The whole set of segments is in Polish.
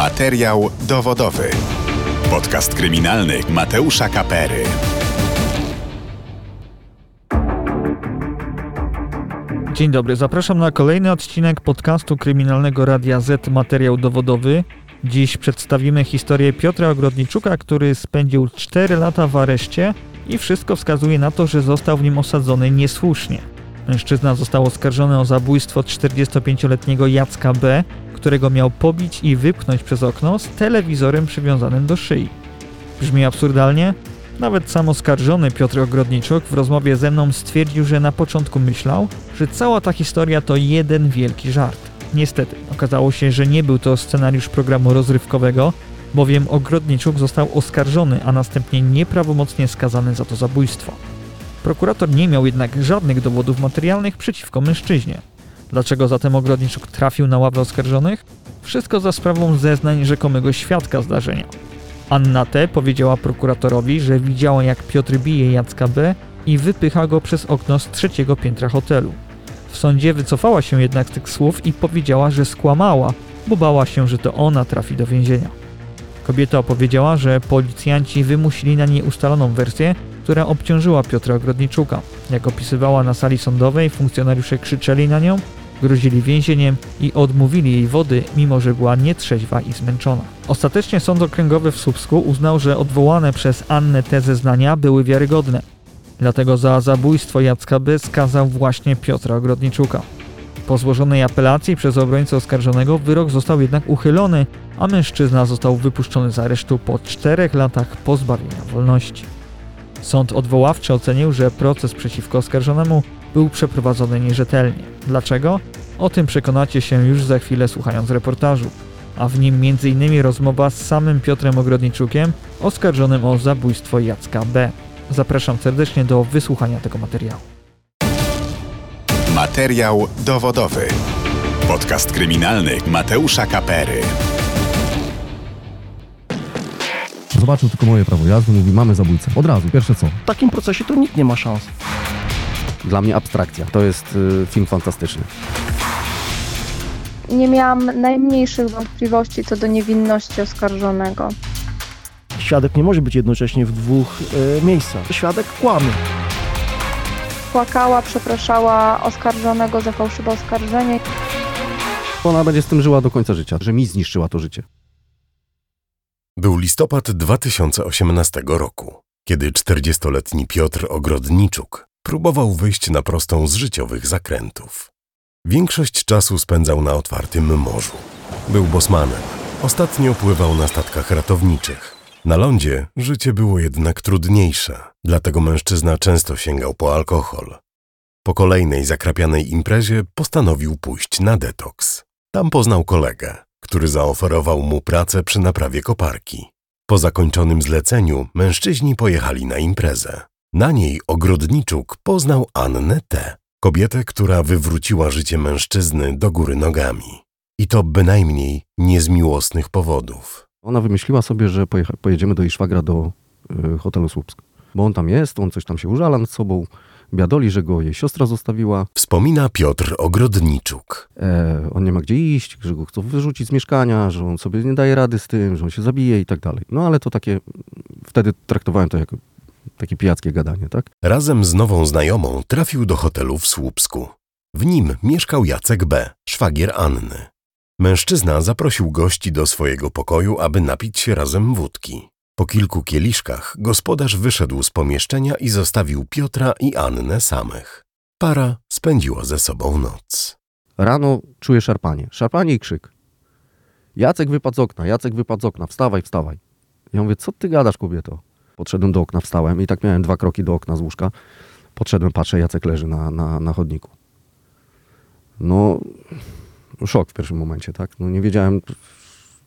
Materiał dowodowy. Podcast kryminalny Mateusza Kapery. Dzień dobry, zapraszam na kolejny odcinek podcastu kryminalnego Radia Z Materiał dowodowy. Dziś przedstawimy historię Piotra Ogrodniczuka, który spędził 4 lata w areszcie i wszystko wskazuje na to, że został w nim osadzony niesłusznie. Mężczyzna został oskarżony o zabójstwo 45-letniego Jacka B., którego miał pobić i wypchnąć przez okno z telewizorem przywiązanym do szyi. Brzmi absurdalnie? Nawet sam oskarżony Piotr Ogrodniczuk w rozmowie ze mną stwierdził, że na początku myślał, że cała ta historia to jeden wielki żart. Niestety, okazało się, że nie był to scenariusz programu rozrywkowego, bowiem Ogrodniczuk został oskarżony, a następnie nieprawomocnie skazany za to zabójstwo. Prokurator nie miał jednak żadnych dowodów materialnych przeciwko mężczyźnie. Dlaczego zatem Ogrodniczuk trafił na ławę oskarżonych? Wszystko za sprawą zeznań rzekomego świadka zdarzenia. Anna T. powiedziała prokuratorowi, że widziała jak Piotr bije Jacka B. i wypycha go przez okno z trzeciego piętra hotelu. W sądzie wycofała się jednak z tych słów i powiedziała, że skłamała, bo bała się, że to ona trafi do więzienia. Kobieta opowiedziała, że policjanci wymusili na niej ustaloną wersję, która obciążyła Piotra Ogrodniczuka. Jak opisywała na sali sądowej, funkcjonariusze krzyczeli na nią, grozili więzieniem i odmówili jej wody, mimo że była nietrzeźwa i zmęczona. Ostatecznie Sąd Okręgowy w Słupsku uznał, że odwołane przez Annę te zeznania były wiarygodne. Dlatego za zabójstwo Jacka B. skazał właśnie Piotra Ogrodniczuka. Po złożonej apelacji przez obrońcę oskarżonego wyrok został jednak uchylony, a mężczyzna został wypuszczony z aresztu po czterech latach pozbawienia wolności. Sąd odwoławczy ocenił, że proces przeciwko oskarżonemu był przeprowadzony nierzetelnie. Dlaczego? O tym przekonacie się już za chwilę słuchając reportażu, a w nim m.in. rozmowa z samym Piotrem Ogrodniczukiem, oskarżonym o zabójstwo Jacka B. Zapraszam serdecznie do wysłuchania tego materiału. Materiał dowodowy. Podcast kryminalny Mateusza Kapery. Zobaczył tylko moje prawo jazdy, mówi mamy zabójcę. Od razu, pierwsze co? W takim procesie to nikt nie ma szans. Dla mnie abstrakcja. To jest y, film fantastyczny. Nie miałam najmniejszych wątpliwości co do niewinności oskarżonego. Świadek nie może być jednocześnie w dwóch e, miejscach. Świadek kłamie. Płakała, przepraszała oskarżonego za fałszywe oskarżenie. Ona będzie z tym żyła do końca życia, że mi zniszczyła to życie. Był listopad 2018 roku, kiedy 40-letni Piotr Ogrodniczuk próbował wyjść na prostą z życiowych zakrętów. Większość czasu spędzał na otwartym morzu. Był bosmanem. Ostatnio pływał na statkach ratowniczych. Na lądzie życie było jednak trudniejsze, dlatego mężczyzna często sięgał po alkohol. Po kolejnej zakrapianej imprezie postanowił pójść na detoks. Tam poznał kolegę, który zaoferował mu pracę przy naprawie koparki. Po zakończonym zleceniu mężczyźni pojechali na imprezę. Na niej Ogrodniczuk poznał Annę T., kobietę, która wywróciła życie mężczyzny do góry nogami. I to bynajmniej nie z miłosnych powodów. Ona wymyśliła sobie, że pojedziemy do jej szwagra do y, hotelu Słupsk. Bo on tam jest, on coś tam się użala nad sobą, biadoli, że go jej siostra zostawiła, Wspomina Piotr Ogrodniczuk. e, on nie ma gdzie iść, że go chcą wyrzucić z mieszkania, że on sobie nie daje rady z tym, że on się zabije i tak dalej. No ale to takie, wtedy traktowałem to jako takie pijackie gadanie, tak? Razem z nową znajomą trafił do hotelu w Słupsku. W nim mieszkał Jacek B., szwagier Anny. Mężczyzna zaprosił gości do swojego pokoju, aby napić się razem wódki. Po kilku kieliszkach gospodarz wyszedł z pomieszczenia i zostawił Piotra i Annę samych. Para spędziła ze sobą noc. Rano czuję szarpanie. Szarpanie i krzyk. Jacek wypadł z okna, Jacek wypadł z okna, wstawaj, wstawaj. Ja mówię, co ty gadasz, kobieto? Podszedłem do okna, wstałem i tak miałem dwa kroki do okna z łóżka. Podszedłem, patrzę, Jacek leży na, na, na chodniku. No, szok w pierwszym momencie, tak? No nie wiedziałem,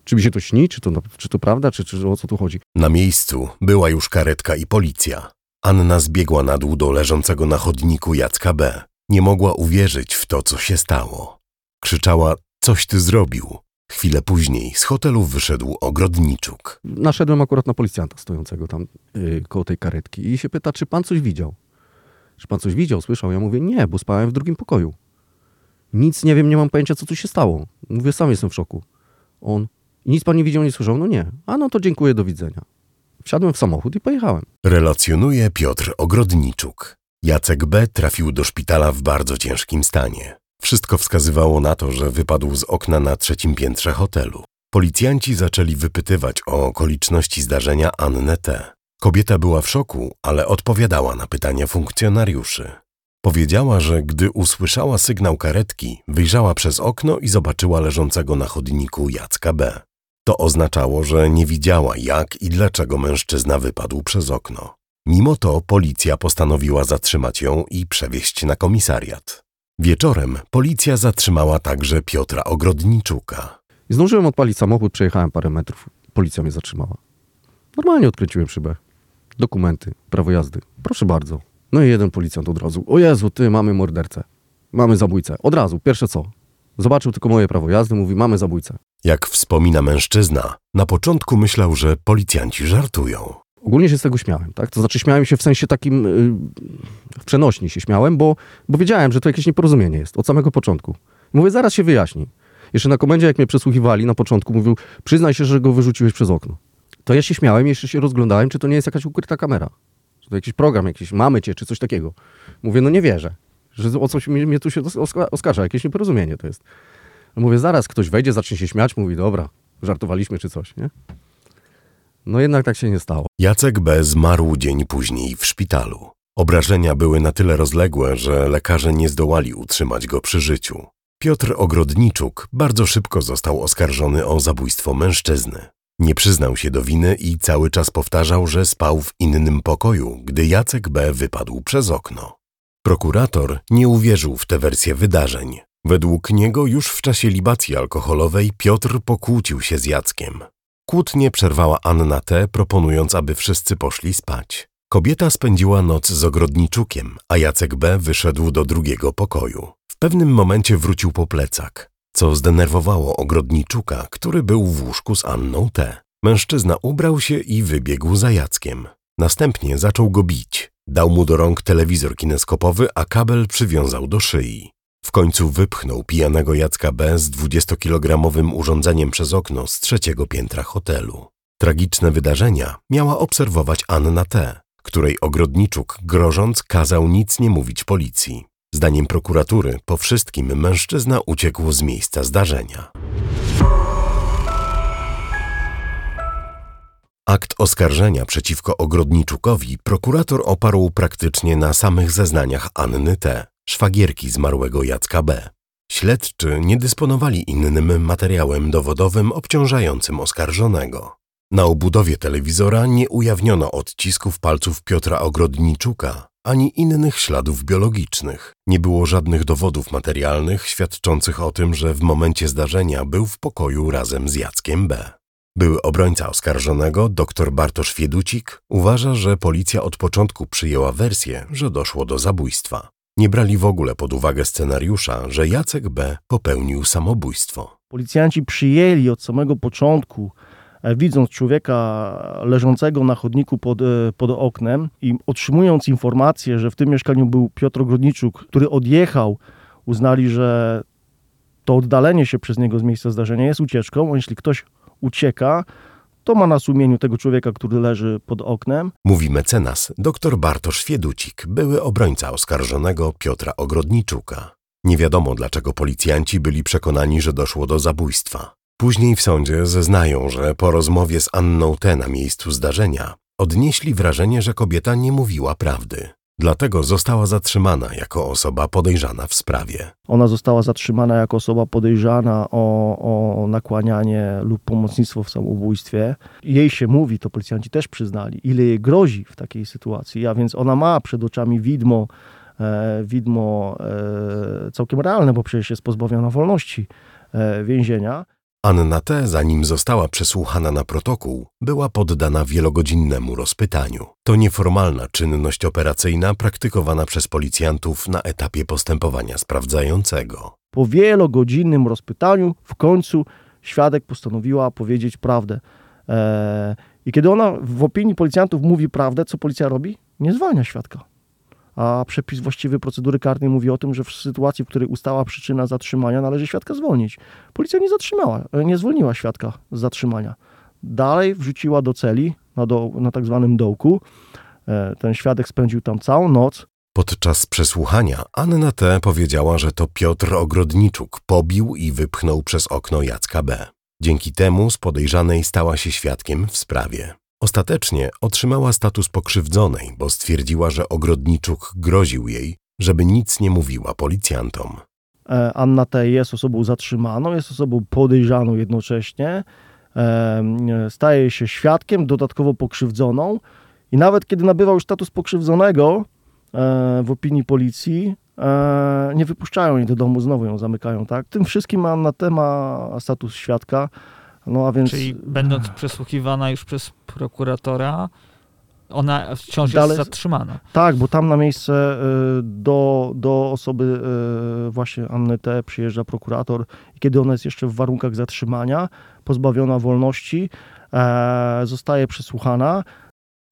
czy mi się to śni, czy to, czy to prawda, czy, czy o co tu chodzi. Na miejscu była już karetka i policja. Anna zbiegła na dół do leżącego na chodniku Jacka B. Nie mogła uwierzyć w to, co się stało. Krzyczała, coś ty zrobił. Chwilę później z hotelu wyszedł Ogrodniczuk. Naszedłem akurat na policjanta stojącego tam yy, koło tej karetki i się pyta, czy pan coś widział? Czy pan coś widział, słyszał? Ja mówię, nie, bo spałem w drugim pokoju. Nic nie wiem, nie mam pojęcia, co tu się stało. Mówię, sam jestem w szoku. On, nic pan nie widział, nie słyszał? No nie. A no to dziękuję, do widzenia. Wsiadłem w samochód i pojechałem. Relacjonuje Piotr Ogrodniczuk. Jacek B. trafił do szpitala w bardzo ciężkim stanie. Wszystko wskazywało na to, że wypadł z okna na trzecim piętrze hotelu. Policjanci zaczęli wypytywać o okoliczności zdarzenia Annę T. Kobieta była w szoku, ale odpowiadała na pytania funkcjonariuszy. Powiedziała, że gdy usłyszała sygnał karetki, wyjrzała przez okno i zobaczyła leżącego na chodniku Jacka B. To oznaczało, że nie widziała jak i dlaczego mężczyzna wypadł przez okno. Mimo to policja postanowiła zatrzymać ją i przewieźć na komisariat. Wieczorem policja zatrzymała także Piotra Ogrodniczuka. Zdążyłem odpalić samochód, przejechałem parę metrów. Policja mnie zatrzymała. Normalnie odkręciłem szybę. Dokumenty, prawo jazdy. Proszę bardzo. No i jeden policjant od razu. O Jezu, ty, mamy mordercę. Mamy zabójcę. Od razu, pierwsze co? Zobaczył tylko moje prawo jazdy, mówi, mamy zabójcę. Jak wspomina mężczyzna, na początku myślał, że policjanci żartują. Ogólnie się z tego śmiałem, tak? To znaczy śmiałem się w sensie takim, yy, w przenośni się śmiałem, bo, bo wiedziałem, że to jakieś nieporozumienie jest od samego początku. Mówię, zaraz się wyjaśni. Jeszcze na komendzie, jak mnie przesłuchiwali na początku, mówił, przyznaj się, że go wyrzuciłeś przez okno. To ja się śmiałem jeszcze się rozglądałem, czy to nie jest jakaś ukryta kamera. Czy to jakiś program, jakiś mamy cię, czy coś takiego. Mówię, no nie wierzę, że o coś mnie, mnie tu się oska- oskarża, jakieś nieporozumienie to jest. Mówię, zaraz ktoś wejdzie, zacznie się śmiać, mówi, dobra, żartowaliśmy czy coś, nie? No jednak tak się nie stało. Jacek B. zmarł dzień później w szpitalu. Obrażenia były na tyle rozległe, że lekarze nie zdołali utrzymać go przy życiu. Piotr Ogrodniczuk bardzo szybko został oskarżony o zabójstwo mężczyzny. Nie przyznał się do winy i cały czas powtarzał, że spał w innym pokoju, gdy Jacek B. wypadł przez okno. Prokurator nie uwierzył w tę wersję wydarzeń. Według niego już w czasie libacji alkoholowej Piotr pokłócił się z Jackiem. Kłótnie przerwała Anna T., proponując, aby wszyscy poszli spać. Kobieta spędziła noc z ogrodniczukiem, a Jacek B. wyszedł do drugiego pokoju. W pewnym momencie wrócił po plecak, co zdenerwowało ogrodniczuka, który był w łóżku z Anną T. Mężczyzna ubrał się i wybiegł za Jackiem. Następnie zaczął go bić. Dał mu do rąk telewizor kineskopowy, a kabel przywiązał do szyi. W końcu wypchnął pijanego Jacka B. z 20-kilogramowym urządzeniem przez okno z trzeciego piętra hotelu. Tragiczne wydarzenia miała obserwować Anna T., której ogrodniczuk grożąc kazał nic nie mówić policji. Zdaniem prokuratury po wszystkim mężczyzna uciekł z miejsca zdarzenia. Akt oskarżenia przeciwko ogrodniczukowi prokurator oparł praktycznie na samych zeznaniach Anny T., szwagierki zmarłego Jacka B. Śledczy nie dysponowali innym materiałem dowodowym obciążającym oskarżonego. Na obudowie telewizora nie ujawniono odcisków palców Piotra Ogrodniczuka ani innych śladów biologicznych. Nie było żadnych dowodów materialnych świadczących o tym, że w momencie zdarzenia był w pokoju razem z Jackiem B. Były obrońca oskarżonego, dr Bartosz Wieducik, uważa, że policja od początku przyjęła wersję, że doszło do zabójstwa. Nie brali w ogóle pod uwagę scenariusza, że Jacek B. popełnił samobójstwo. Policjanci przyjęli od samego początku, e, widząc człowieka leżącego na chodniku pod, e, pod oknem i otrzymując informację, że w tym mieszkaniu był Piotr Ogrodniczuk, który odjechał, uznali, że to oddalenie się przez niego z miejsca zdarzenia jest ucieczką. Jeśli ktoś ucieka, to ma na sumieniu tego człowieka, który leży pod oknem. Mówi mecenas dr Bartosz Wieducik, były obrońca oskarżonego Piotra Ogrodniczuka. Nie wiadomo, dlaczego policjanci byli przekonani, że doszło do zabójstwa. Później w sądzie zeznają, że po rozmowie z Anną T. na miejscu zdarzenia odnieśli wrażenie, że kobieta nie mówiła prawdy. Dlatego została zatrzymana jako osoba podejrzana w sprawie. Ona została zatrzymana jako osoba podejrzana o, o nakłanianie lub pomocnictwo w samobójstwie. Jej się mówi, to policjanci też przyznali, ile jej grozi w takiej sytuacji, a więc ona ma przed oczami widmo, e, widmo e, całkiem realne, bo przecież jest pozbawiona wolności e, więzienia. Anna T., zanim została przesłuchana na protokół, była poddana wielogodzinnemu rozpytaniu. To nieformalna czynność operacyjna praktykowana przez policjantów na etapie postępowania sprawdzającego. Po wielogodzinnym rozpytaniu w końcu świadek postanowiła powiedzieć prawdę. E, I kiedy ona w opinii policjantów mówi prawdę, co policja robi? Nie zwalnia świadka. A przepis właściwy procedury karnej mówi o tym, że w sytuacji, w której ustała przyczyna zatrzymania, należy świadka zwolnić. Policja nie zatrzymała, nie zwolniła świadka z zatrzymania. Dalej wrzuciła do celi na, do, na tak zwanym dołku. E, ten świadek spędził tam całą noc. Podczas przesłuchania Anna T. powiedziała, że to Piotr Ogrodniczuk pobił i wypchnął przez okno Jacka B. Dzięki temu z podejrzanej stała się świadkiem w sprawie. Ostatecznie otrzymała status pokrzywdzonej, bo stwierdziła, że Ogrodniczuk groził jej, żeby nic nie mówiła policjantom. E, Anna T. jest osobą zatrzymaną, jest osobą podejrzaną jednocześnie, e, staje się świadkiem, dodatkowo pokrzywdzoną i nawet kiedy nabywa już status pokrzywdzonego e, w opinii policji, nie wypuszczają jej do domu, znowu ją zamykają. Tak? Tym wszystkim Anna T. ma status świadka. No, a więc... Czyli będąc przesłuchiwana już przez prokuratora, ona wciąż Dalej... jest zatrzymana. Tak, bo tam na miejsce y, do, do osoby y, właśnie Anny T. przyjeżdża prokurator i kiedy ona jest jeszcze w warunkach zatrzymania, pozbawiona wolności, e, zostaje przesłuchana.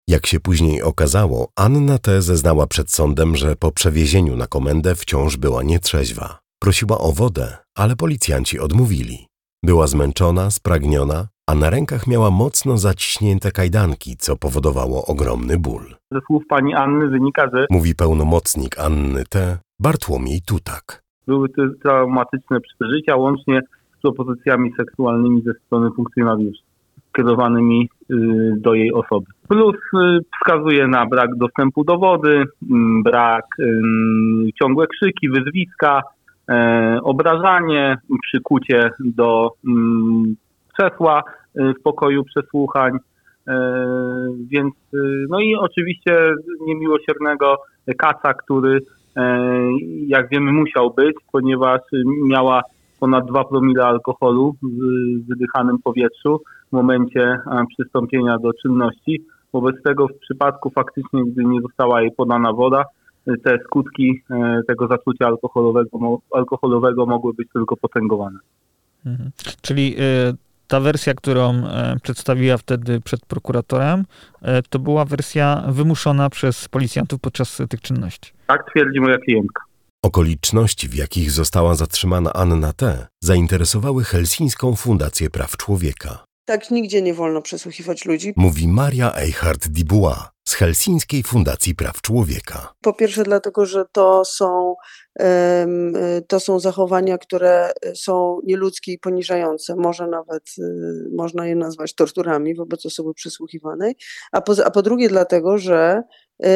Jak się później okazało, Anna T. zeznała przed sądem, że po przewiezieniu na komendę wciąż była nietrzeźwa. Prosiła o wodę, ale policjanci odmówili. Była zmęczona, spragniona, a na rękach miała mocno zaciśnięte kajdanki, co powodowało ogromny ból. Ze słów pani Anny wynika, że Mówi pełnomocnik Anny T. Bartłomiej Tutak. były to traumatyczne przeżycia, łącznie z propozycjami seksualnymi ze strony funkcjonariuszy skierowanymi y, do jej osoby. Plus y, wskazuje na brak dostępu do wody, mm, brak y, ciągłe krzyki, wyzwiska, obrażanie, przykucie do mm, krzesła w pokoju przesłuchań. E, więc, no i oczywiście niemiłosiernego kaca, który e, jak wiemy musiał być, ponieważ miała ponad 2 promile alkoholu w wydychanym powietrzu w momencie przystąpienia do czynności. Wobec tego w przypadku faktycznie, gdy nie została jej podana woda, te skutki e, tego zatrucia alkoholowego, alkoholowego mogły być tylko potęgowane. Mhm. Czyli e, ta wersja, którą e, przedstawiła wtedy przed prokuratorem, to była wersja wymuszona przez policjantów podczas tych czynności. Tak twierdzi moja klientka. Okoliczności, w jakich została zatrzymana Anna T., zainteresowały Helsińską Fundację Praw Człowieka. Tak nigdzie nie wolno przesłuchiwać ludzi. Mówi Maria Eichhardt-Dibois z Helsińskiej Fundacji Praw Człowieka. Po pierwsze dlatego, że to są, to są zachowania, które są nieludzkie i poniżające. Może nawet y, można je nazwać torturami wobec osoby przesłuchiwanej. A po, a po drugie dlatego, że y,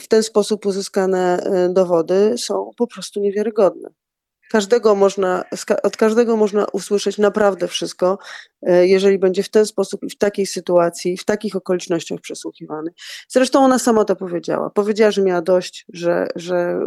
w ten sposób uzyskane dowody są po prostu niewiarygodne. Każdego można, od każdego można usłyszeć naprawdę wszystko, e, jeżeli będzie w ten sposób i w takiej sytuacji, w takich okolicznościach przesłuchiwany. Zresztą ona sama to powiedziała. Powiedziała, że miała dość, że, że,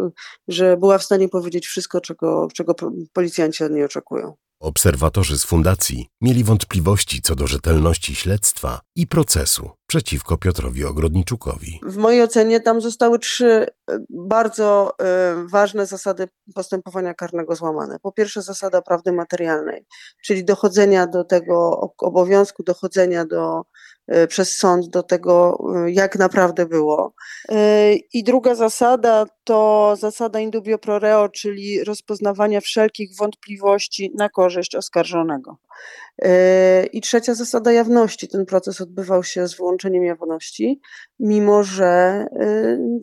że była w stanie powiedzieć wszystko, czego, czego policjanci od niej oczekują. Obserwatorzy z fundacji mieli wątpliwości co do rzetelności śledztwa i procesu przeciwko Piotrowi Ogrodniczukowi. W mojej ocenie tam zostały trzy e, bardzo e, ważne zasady postępowania karnego złamane. Po pierwsze zasada prawdy materialnej, czyli dochodzenia do tego obowiązku, dochodzenia do E, przez sąd do tego, jak naprawdę było. I druga zasada to zasada indubio pro reo, czyli rozpoznawania wszelkich wątpliwości na korzyść oskarżonego. I trzecia zasada jawności. Ten proces odbywał się z wyłączeniem jawności, mimo że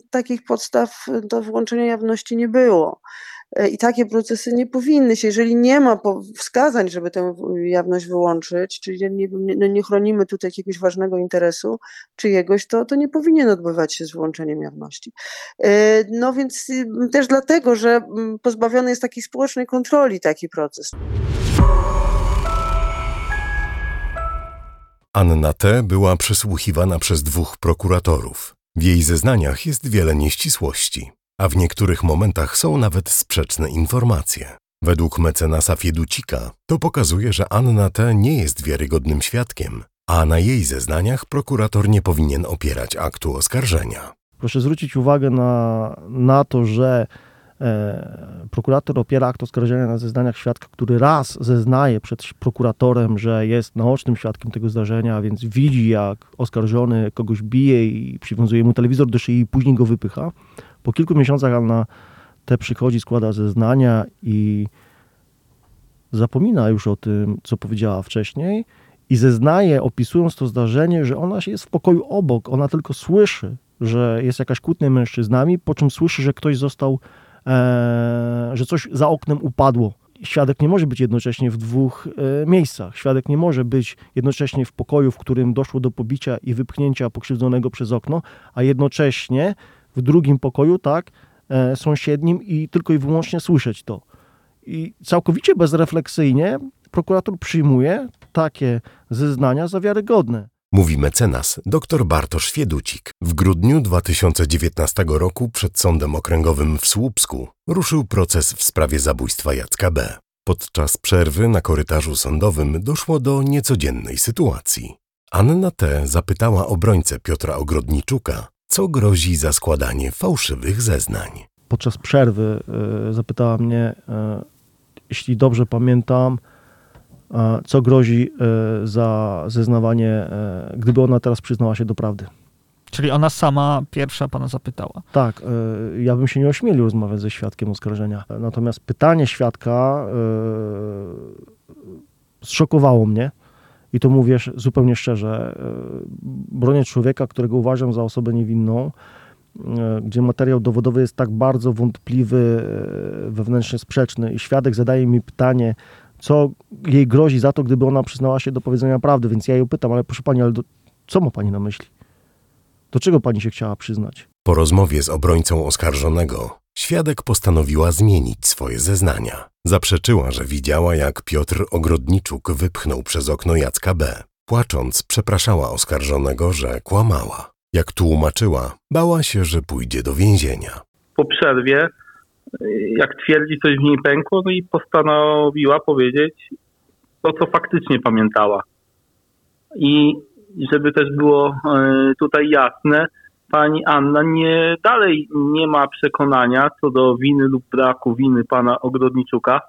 takich podstaw do wyłączenia jawności nie było. E, I takie procesy nie powinny się, jeżeli nie ma wskazań, żeby tę jawność wyłączyć, czyli nie, nie, nie chronimy tutaj jakiegoś ważnego interesu czyjegoś, to, to nie powinien odbywać się z wyłączeniem jawności. E, no więc y, też dlatego, że pozbawiony jest takiej społecznej kontroli taki proces. Anna T. była przesłuchiwana przez dwóch prokuratorów. W jej zeznaniach jest wiele nieścisłości a w niektórych momentach są nawet sprzeczne informacje. Według mecenasa Fieducika to pokazuje, że Anna T. nie jest wiarygodnym świadkiem, a na jej zeznaniach prokurator nie powinien opierać aktu oskarżenia. Proszę zwrócić uwagę na, na to, że prokurator opiera akt oskarżenia na zeznaniach świadka, który raz zeznaje przed prokuratorem, że jest naocznym świadkiem tego zdarzenia, więc widzi, jak oskarżony kogoś bije i przywiązuje mu telewizor do szyi i później go wypycha. Po kilku miesiącach Anna te przychodzi, składa zeznania i zapomina już o tym, co powiedziała wcześniej i zeznaje, opisując to zdarzenie, że ona jest w pokoju obok, ona tylko słyszy, że jest jakaś kłótnia mężczyznami, po czym słyszy, że ktoś został, e, że coś za oknem upadło. Świadek nie może być jednocześnie w dwóch e, miejscach. Świadek nie może być jednocześnie w pokoju, w którym doszło do pobicia i wypchnięcia pokrzywdzonego przez okno, a jednocześnie w drugim pokoju, tak, e, sąsiednim i tylko i wyłącznie słyszeć to. I całkowicie bezrefleksyjnie prokurator przyjmuje takie zeznania za wiarygodne. Mówi mecenas dr Bartosz Wieducik. W grudniu 2019 roku przed Sądem Okręgowym w Słupsku ruszył proces w sprawie zabójstwa Jacka B. Podczas przerwy na korytarzu sądowym doszło do niecodziennej sytuacji. Anna T. zapytała obrońcę Piotra Ogrodniczuka, co grozi za składanie fałszywych zeznań. Podczas przerwy y, zapytała mnie, y, jeśli dobrze pamiętam, co grozi e, za zeznawanie, e, gdyby ona teraz przyznała się do prawdy. Czyli ona sama pierwsza pana zapytała. Tak, e, ja bym się nie ośmielił rozmawiać ze świadkiem oskarżenia. Natomiast pytanie świadka zszokowało mnie. I to mówię zupełnie szczerze. Bronię człowieka, którego uważam za osobę niewinną, gdzie materiał dowodowy jest tak bardzo wątpliwy, wewnętrznie sprzeczny, i świadek zadaje mi pytanie, co jej grozi za to, gdyby ona przyznała się do powiedzenia prawdy. Więc ja ją pytam, ale proszę pani, ale do, co ma pani na myśli? Do czego pani się chciała przyznać? Po rozmowie z obrońcą oskarżonego, świadek postanowiła zmienić swoje zeznania. Zaprzeczyła, że widziała, jak Piotr Ogrodniczuk wypchnął przez okno Jacka B. Płacząc, przepraszała oskarżonego, że kłamała. Jak tłumaczyła, bała się, że pójdzie do więzienia. Po przerwie jak twierdzi, coś w niej pękło, no i postanowiła powiedzieć to, co faktycznie pamiętała. I żeby też było e, tutaj jasne, pani Anna nie dalej nie ma przekonania co do winy lub braku winy pana Ogrodniczuka,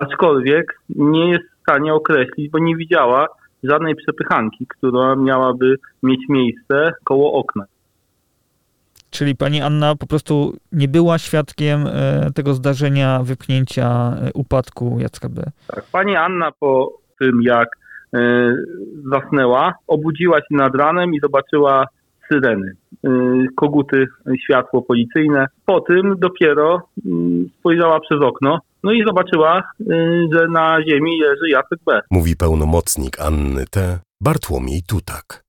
aczkolwiek nie jest w stanie określić, bo nie widziała żadnej przepychanki, która miałaby mieć miejsce koło okna. Czyli pani Anna po prostu nie była świadkiem e, tego zdarzenia wypchnięcia e, upadku Jacka B. Tak, pani Anna po tym jak e, zasnęła, obudziła się nad ranem i zobaczyła syreny, koguty, światło policyjne. Po tym dopiero mm, spojrzała przez okno, no i zobaczyła, że na ziemi leży Jacek B. Mówi pełnomocnik Anny T. Bartłomiej Tutak.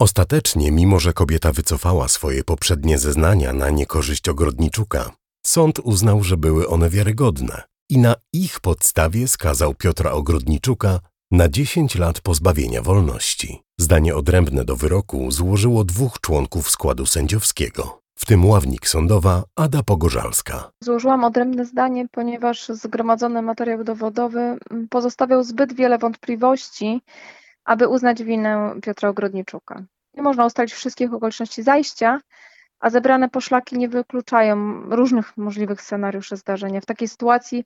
Ostatecznie, mimo że kobieta wycofała swoje poprzednie zeznania na niekorzyść ogrodniczuka, sąd uznał, że były one wiarygodne i na ich podstawie skazał Piotra Ogrodniczuka na 10 lat pozbawienia wolności. Zdanie odrębne do wyroku złożyło dwóch członków składu sędziowskiego, w tym ławnik sądowa Ada Pogorzalska. Złożyłam odrębne zdanie, ponieważ zgromadzony materiał dowodowy pozostawiał zbyt wiele wątpliwości, aby uznać winę Piotra Ogrodniczuka. Nie można ustalić wszystkich okoliczności zajścia, a zebrane poszlaki nie wykluczają różnych możliwych scenariuszy zdarzenia. W takiej sytuacji,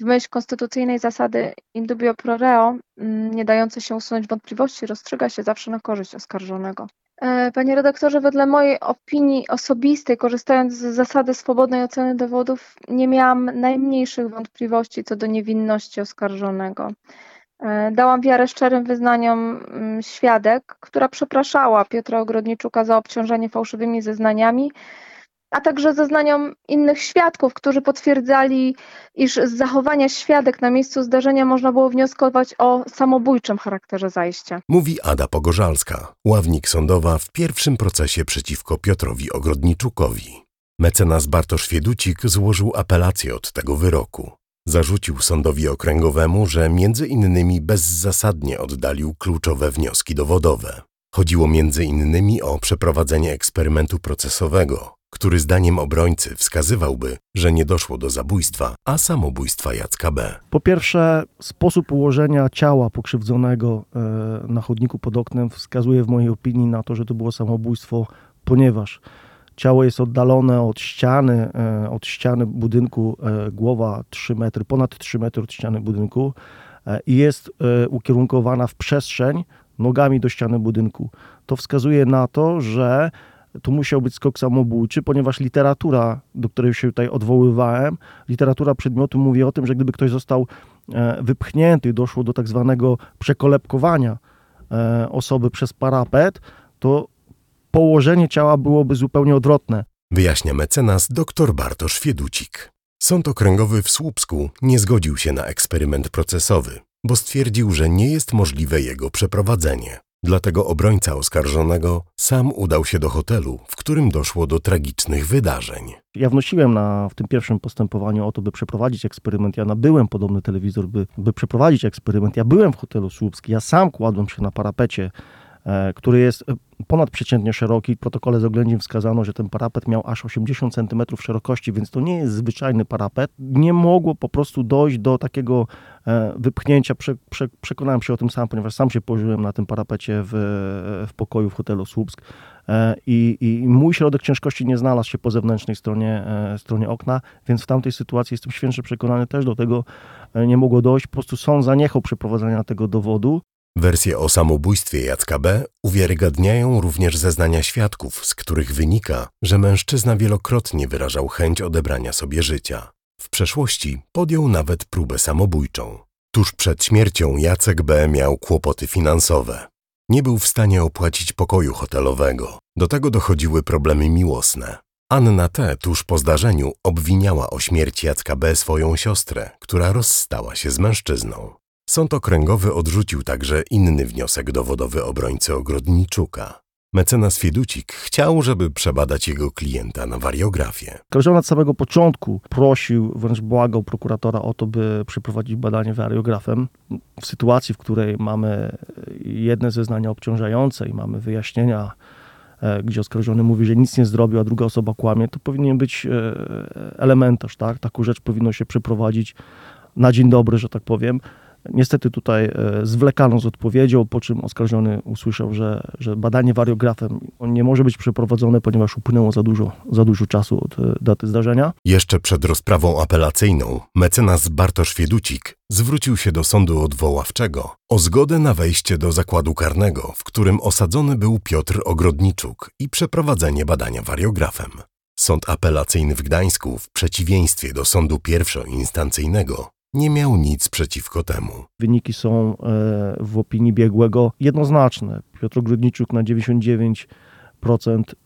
w myśl konstytucyjnej zasady in dubio pro reo, mm, nie dające się usunąć wątpliwości, rozstrzyga się zawsze na korzyść oskarżonego. E, panie redaktorze, wedle mojej opinii osobistej, korzystając z zasady swobodnej oceny dowodów, nie miałam najmniejszych wątpliwości co do niewinności oskarżonego. E, dałam wiarę szczerym wyznaniom mm, świadek, która przepraszała Piotra Ogrodniczuka za obciążenie fałszywymi zeznaniami, a także zeznaniom innych świadków, którzy potwierdzali, iż z zachowania świadek na miejscu zdarzenia można było wnioskować o samobójczym charakterze zajścia. Mówi Ada Pogorzalska, ławnik sądowa w pierwszym procesie przeciwko Piotrowi Ogrodniczukowi. Mecenas Bartosz Wieducik złożył apelację od tego wyroku. Zarzucił sądowi okręgowemu, że między innymi bezzasadnie oddalił kluczowe wnioski dowodowe. Chodziło między innymi o przeprowadzenie eksperymentu procesowego, który zdaniem obrońcy wskazywałby, że nie doszło do zabójstwa, a samobójstwa Jacka B. Po pierwsze, sposób ułożenia ciała pokrzywdzonego e, na chodniku pod oknem wskazuje w mojej opinii na to, że to było samobójstwo, ponieważ Ciało jest oddalone od ściany, e, od ściany budynku, e, głowa 3 metry, ponad 3 metry od ściany budynku e, i jest ukierunkowana w przestrzeń nogami do ściany budynku. To wskazuje na to, że tu musiał być skok samobójczy, ponieważ literatura, do której się tutaj odwoływałem, literatura przedmiotu mówi o tym, że gdyby ktoś został wypchnięty, doszło do tak zwanego przekolebkowania e, osoby przez parapet, to położenie ciała byłoby zupełnie odwrotne. Wyjaśnia mecenas dr Bartosz Fieducik. Sąd okręgowy w Słupsku nie zgodził się na eksperyment procesowy, bo stwierdził, że nie jest możliwe jego przeprowadzenie. Dlatego obrońca oskarżonego sam udał się do hotelu, w którym doszło do tragicznych wydarzeń. Ja wnosiłem na, w tym pierwszym postępowaniu o to, by przeprowadzić eksperyment. Ja nabyłem podobny telewizor, by, by przeprowadzić eksperyment. Ja byłem w hotelu Słupski, ja sam kładłem się na parapecie, który jest e, ponadprzeciętnie szeroki. W protokole z oględzin wskazano, że ten parapet miał aż 80 cm szerokości, więc to nie jest zwyczajny parapet. Nie mogło po prostu dojść do takiego e, wypchnięcia. Prze, prze, przekonałem się o tym sam, ponieważ sam się położyłem na tym parapecie w, w pokoju w hotelu Słupsk. E, I, I, mój środek ciężkości nie znalazł się po zewnętrznej stronie, e, stronie okna, więc w tamtej sytuacji jestem święcie przekonany też do tego nie mogło dojść. Po prostu sąd zaniechał przeprowadzenia tego dowodu. Wersje o samobójstwie Jacka B. uwiarygadniają również zeznania świadków, z których wynika, że mężczyzna wielokrotnie wyrażał chęć odebrania sobie życia. W przeszłości podjął nawet próbę samobójczą. Tuż przed śmiercią Jacek B. miał kłopoty finansowe. Nie był w stanie opłacić pokoju hotelowego. Do tego dochodziły problemy miłosne. Anna T. tuż po zdarzeniu obwiniała o śmierć Jacka B. swoją siostrę, która rozstała się z mężczyzną. Sąd okręgowy odrzucił także inny wniosek dowodowy obrońcy Ogrodniczuka. Mecenas Fieducik chciał, żeby przebadać jego klienta na wariografię. Koleżan od samego początku prosił, wręcz błagał prokuratora o to, by przeprowadzić badanie wariografem. W sytuacji, w której mamy jedne zeznania obciążające i mamy wyjaśnienia, e, gdzie oskarżony mówi, że nic nie zrobił, a druga osoba kłamie, to powinien być e, elementarz, tak? Taką rzecz powinno się przeprowadzić na dzień dobry, że tak powiem. Niestety tutaj e, zwlekano z odpowiedzią, po czym oskarżony usłyszał, że, że badanie wariografem nie może być przeprowadzone, ponieważ upłynęło za dużo, za dużo czasu od e, daty zdarzenia. Jeszcze przed rozprawą apelacyjną mecenas Bartosz Fieducik zwrócił się do sądu odwoławczego o zgodę na wejście do zakładu karnego, w którym osadzony był Piotr Ogrodniczuk i przeprowadzenie badania wariografem. Sąd apelacyjny w Gdańsku, w przeciwieństwie do sądu pierwszoinstancyjnego, nie miał nic przeciwko temu. Wyniki są e, w opinii biegłego jednoznaczne. Piotr Grudniczuk na 99%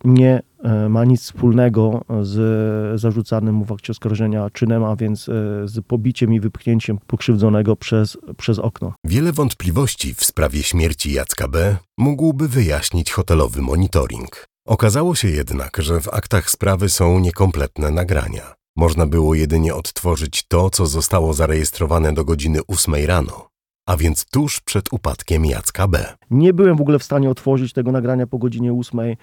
nie e, ma nic wspólnego z zarzucanym mu w akcie oskarżenia czynem, a więc e, z pobiciem i wypchnięciem pokrzywdzonego przez, przez okno. Wiele wątpliwości w sprawie śmierci Jacka B. mógłby wyjaśnić hotelowy monitoring. Okazało się jednak, że w aktach sprawy są niekompletne nagrania. Można było jedynie odtworzyć to, co zostało zarejestrowane do godziny 8 rano, a więc tuż przed upadkiem Jacka B. Nie byłem w ogóle w stanie otworzyć tego nagrania po godzinie 8, e,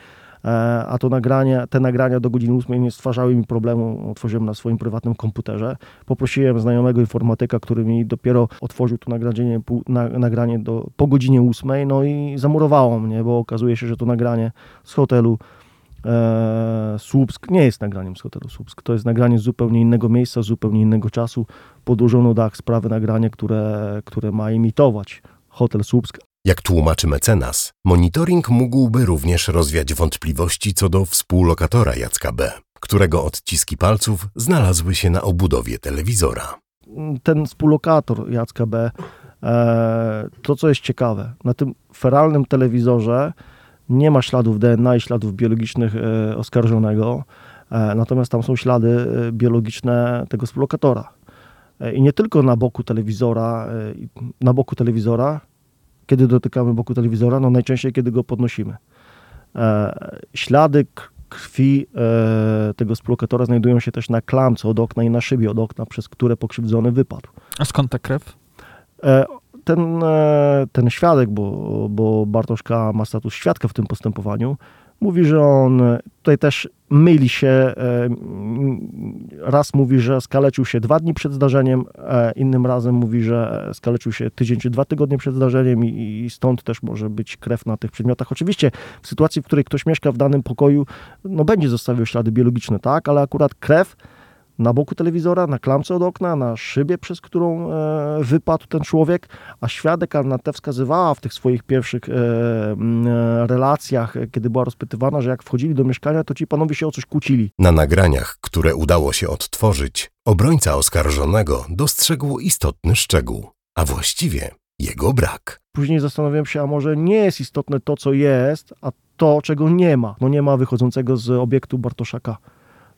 a to nagranie, te nagrania do godziny 8 nie stwarzały mi problemu. Otworzyłem na swoim prywatnym komputerze. Poprosiłem znajomego informatyka, który mi dopiero otworzył to nagranie, nagranie do, po godzinie 8, no i zamurowało mnie, bo okazuje się, że to nagranie z hotelu e, Słupsk nie jest nagraniem z hotelu Słupsk. To jest nagranie z zupełnie innego miejsca, z zupełnie innego czasu. Podłożono dach sprawy nagranie, które, które ma imitować hotel Słupsk. Jak tłumaczy mecenas, monitoring mógłby również rozwiać wątpliwości co do współlokatora Jacka B., którego odciski palców znalazły się na obudowie telewizora. Ten współlokator Jacka B., e, to co jest ciekawe, na tym feralnym telewizorze nie ma śladów DNA i śladów biologicznych e, oskarżonego, e, natomiast tam są ślady e, biologiczne tego współlokatora. I nie tylko na boku telewizora, na boku telewizora, kiedy dotykamy boku telewizora, no najczęściej kiedy go podnosimy. Ślady krwi tego współlokatora znajdują się też na klamce od okna i na szybie od okna, przez które pokrzywdzony wypadł. A skąd ta krew? Ten, e, ten świadek, bo, bo Bartoszka ma status świadka w tym postępowaniu, mówi, że on tutaj też myli się. E, raz mówi, że skaleczył się dwa dni przed zdarzeniem, innym razem mówi, że skaleczył się tydzień czy dwa tygodnie przed zdarzeniem i stąd też może być krew na tych przedmiotach. Oczywiście w sytuacji, w której ktoś mieszka w danym pokoju, no będzie zostawiał ślady biologiczne, tak, ale akurat krew na boku telewizora, na klamce od okna, na szybie, przez którą e, wypadł ten człowiek, a świadek Anna T. wskazywała w tych swoich pierwszych e, e, relacjach, kiedy była rozpytywana, że jak wchodzili do mieszkania, to ci panowie się o coś kłócili. Na nagraniach, które udało się odtworzyć, obrońca oskarżonego dostrzegł istotny szczegół, a właściwie jego brak. Później zastanawiałem się, a może nie jest istotne to, co jest, a to, czego nie ma. No nie ma wychodzącego z obiektu Bartoszaka.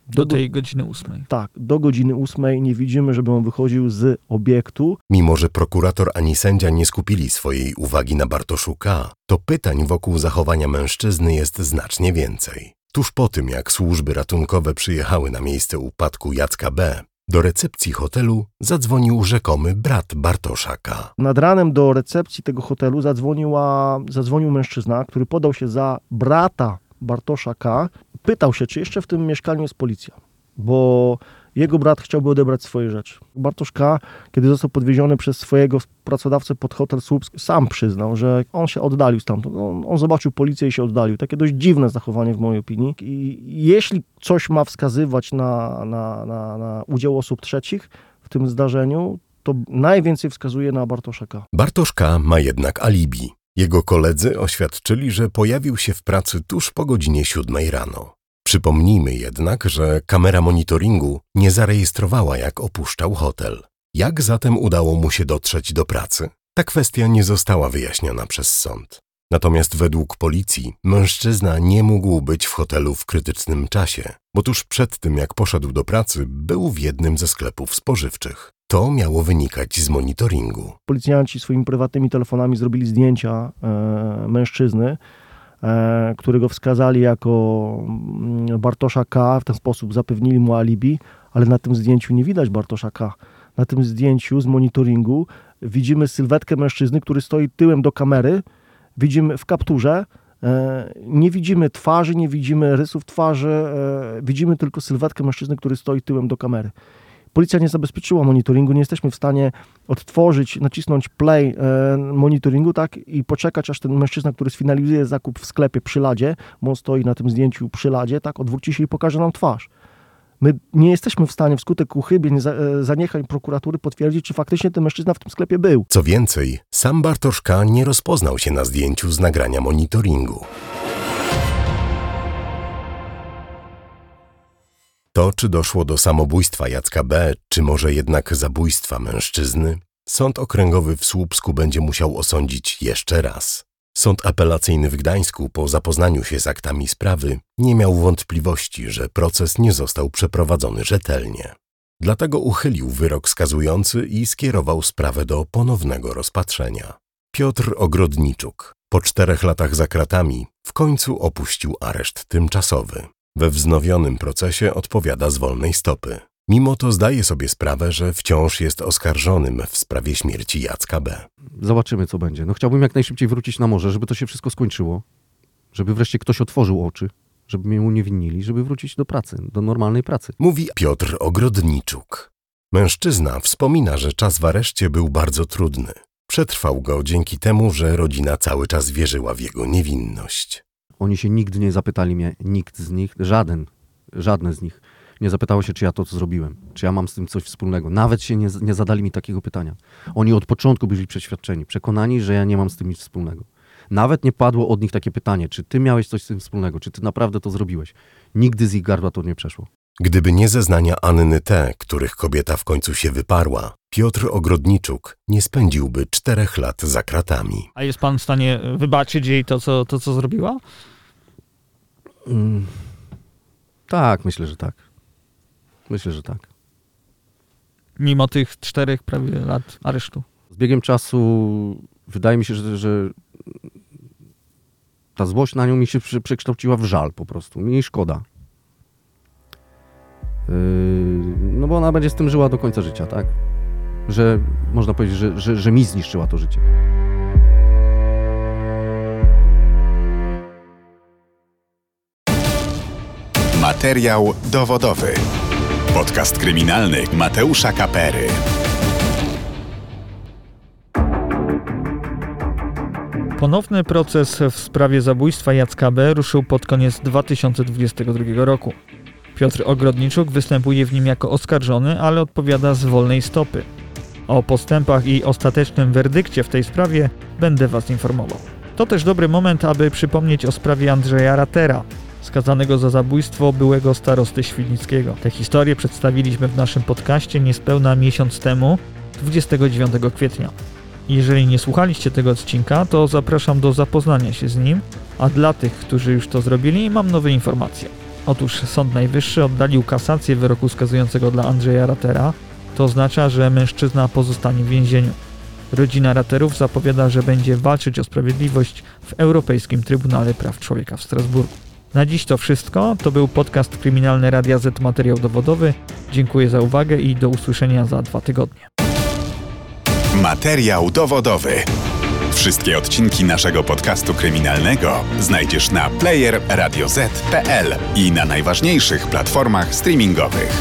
Do tej godziny ósmej. Tak, do godziny ósmej nie widzimy, żeby on wychodził z obiektu. Mimo, że prokurator ani sędzia nie skupili swojej uwagi na Bartoszuka, to pytań wokół zachowania mężczyzny jest znacznie więcej. Tuż po tym, jak służby ratunkowe przyjechały na miejsce upadku Jacka B., do recepcji hotelu zadzwonił rzekomy brat Bartoszaka. Nad ranem do recepcji tego hotelu zadzwoniła, zadzwonił mężczyzna, który podał się za brata Bartosza K. Pytał się, czy jeszcze w tym mieszkaniu jest policja, bo jego brat chciałby odebrać swoje rzeczy. Bartosz K., kiedy został podwieziony przez swojego pracodawcę pod hotel Słupsk, sam przyznał, że on się oddalił stamtąd. On, on zobaczył policję i się oddalił. Takie dość dziwne zachowanie w mojej opinii. I jeśli coś ma wskazywać na, na, na, na udział osób trzecich w tym zdarzeniu, to najwięcej wskazuje na Bartosza K. Bartosz K. ma jednak alibi. Jego koledzy oświadczyli, że pojawił się w pracy tuż po godzinie siódmej rano. Przypomnijmy jednak, że kamera monitoringu nie zarejestrowała, jak opuszczał hotel. Jak zatem udało mu się dotrzeć do pracy? Ta kwestia nie została wyjaśniona przez sąd. Natomiast według policji mężczyzna nie mógł być w hotelu w krytycznym czasie, bo tuż przed tym, jak poszedł do pracy, był w jednym ze sklepów spożywczych. To miało wynikać z monitoringu. Policjanci swoimi prywatnymi telefonami zrobili zdjęcia e, mężczyzny, e, którego wskazali jako mm, Bartosza K. W ten sposób zapewnili mu alibi, ale na tym zdjęciu nie widać Bartosza K. Na tym zdjęciu z monitoringu widzimy sylwetkę mężczyzny, który stoi tyłem do kamery, widzimy w kapturze, e, nie widzimy twarzy, nie widzimy rysów twarzy, e, widzimy tylko sylwetkę mężczyzny, który stoi tyłem do kamery. Policja nie zabezpieczyła monitoringu, nie jesteśmy w stanie odtworzyć, nacisnąć play e, monitoringu tak i poczekać, aż ten mężczyzna, który sfinalizuje zakup w sklepie przy ladzie, bo on stoi na tym zdjęciu przy ladzie, tak, odwróci się i pokaże nam twarz. My nie jesteśmy w stanie wskutek uchybień, zaniechań prokuratury potwierdzić, czy faktycznie ten mężczyzna w tym sklepie był. Co więcej, sam Bartoszka nie rozpoznał się na zdjęciu z nagrania monitoringu. To, czy doszło do samobójstwa Jacka B., czy może jednak zabójstwa mężczyzny, sąd okręgowy w Słupsku będzie musiał osądzić jeszcze raz. Sąd apelacyjny w Gdańsku po zapoznaniu się z aktami sprawy nie miał wątpliwości, że proces nie został przeprowadzony rzetelnie. Dlatego uchylił wyrok skazujący i skierował sprawę do ponownego rozpatrzenia. Piotr Ogrodniczuk po czterech latach za kratami w końcu opuścił areszt tymczasowy. We wznowionym procesie odpowiada z wolnej stopy. Mimo to zdaje sobie sprawę, że wciąż jest oskarżonym w sprawie śmierci Jacka B. Zobaczymy, co będzie. No chciałbym jak najszybciej wrócić na morze, żeby to się wszystko skończyło. Żeby wreszcie ktoś otworzył oczy, żeby mnie uniewinili, żeby wrócić do pracy, do normalnej pracy. Mówi Piotr Ogrodniczuk. Mężczyzna wspomina, że czas w areszcie był bardzo trudny. Przetrwał go dzięki temu, że rodzina cały czas wierzyła w jego niewinność. Oni się nigdy nie zapytali mnie, nikt z nich, żaden, żadne z nich nie zapytało się, czy ja to zrobiłem, czy ja mam z tym coś wspólnego. Nawet się nie, nie zadali mi takiego pytania. Oni od początku byli przeświadczeni, przekonani, że ja nie mam z tym nic wspólnego. Nawet nie padło od nich takie pytanie, czy ty miałeś coś z tym wspólnego, czy ty naprawdę to zrobiłeś. Nigdy z ich gardła to nie przeszło. Gdyby nie zeznania Anny T., których kobieta w końcu się wyparła, Piotr Ogrodniczuk nie spędziłby czterech lat za kratami. A jest pan w stanie wybaczyć jej to, co, to, co zrobiła? Mm, tak, myślę, że tak. Myślę, że tak. Mimo tych czterech prawie lat aresztu. Z biegiem czasu wydaje mi się, że, że ta złość na nią mi się przekształciła w żal po prostu. Mi jej szkoda. Yy, no bo ona będzie z tym żyła do końca życia, tak? Że można powiedzieć, że, że, że mi zniszczyła to życie. Materiał dowodowy. Podcast kryminalny Mateusza Kapery. Ponowny proces w sprawie zabójstwa Jacka B. ruszył pod koniec 2022 roku. Piotr Ogrodniczuk występuje w nim jako oskarżony, ale odpowiada z wolnej stopy. O postępach i ostatecznym werdykcie w tej sprawie będę Was informował. To też dobry moment, aby przypomnieć o sprawie Andrzeja Ratera, skazanego za zabójstwo byłego starosty Świdnickiego. Tę historię przedstawiliśmy w naszym podcaście niespełna miesiąc temu, 29 kwietnia. Jeżeli nie słuchaliście tego odcinka, to zapraszam do zapoznania się z nim, a dla tych, którzy już to zrobili, mam nowe informacje. Otóż Sąd Najwyższy oddalił kasację wyroku skazującego dla Andrzeja Ratera. To oznacza, że mężczyzna pozostanie w więzieniu. Rodzina Raterów zapowiada, że będzie walczyć o sprawiedliwość w Europejskim Trybunale Praw Człowieka w Strasburgu. Na dziś to wszystko. To był podcast Kryminalny Radia Z Materiał Dowodowy. Dziękuję za uwagę i do usłyszenia za dwa tygodnie. Materiał dowodowy. Wszystkie odcinki naszego podcastu kryminalnego znajdziesz na player radioz.pl i na najważniejszych platformach streamingowych.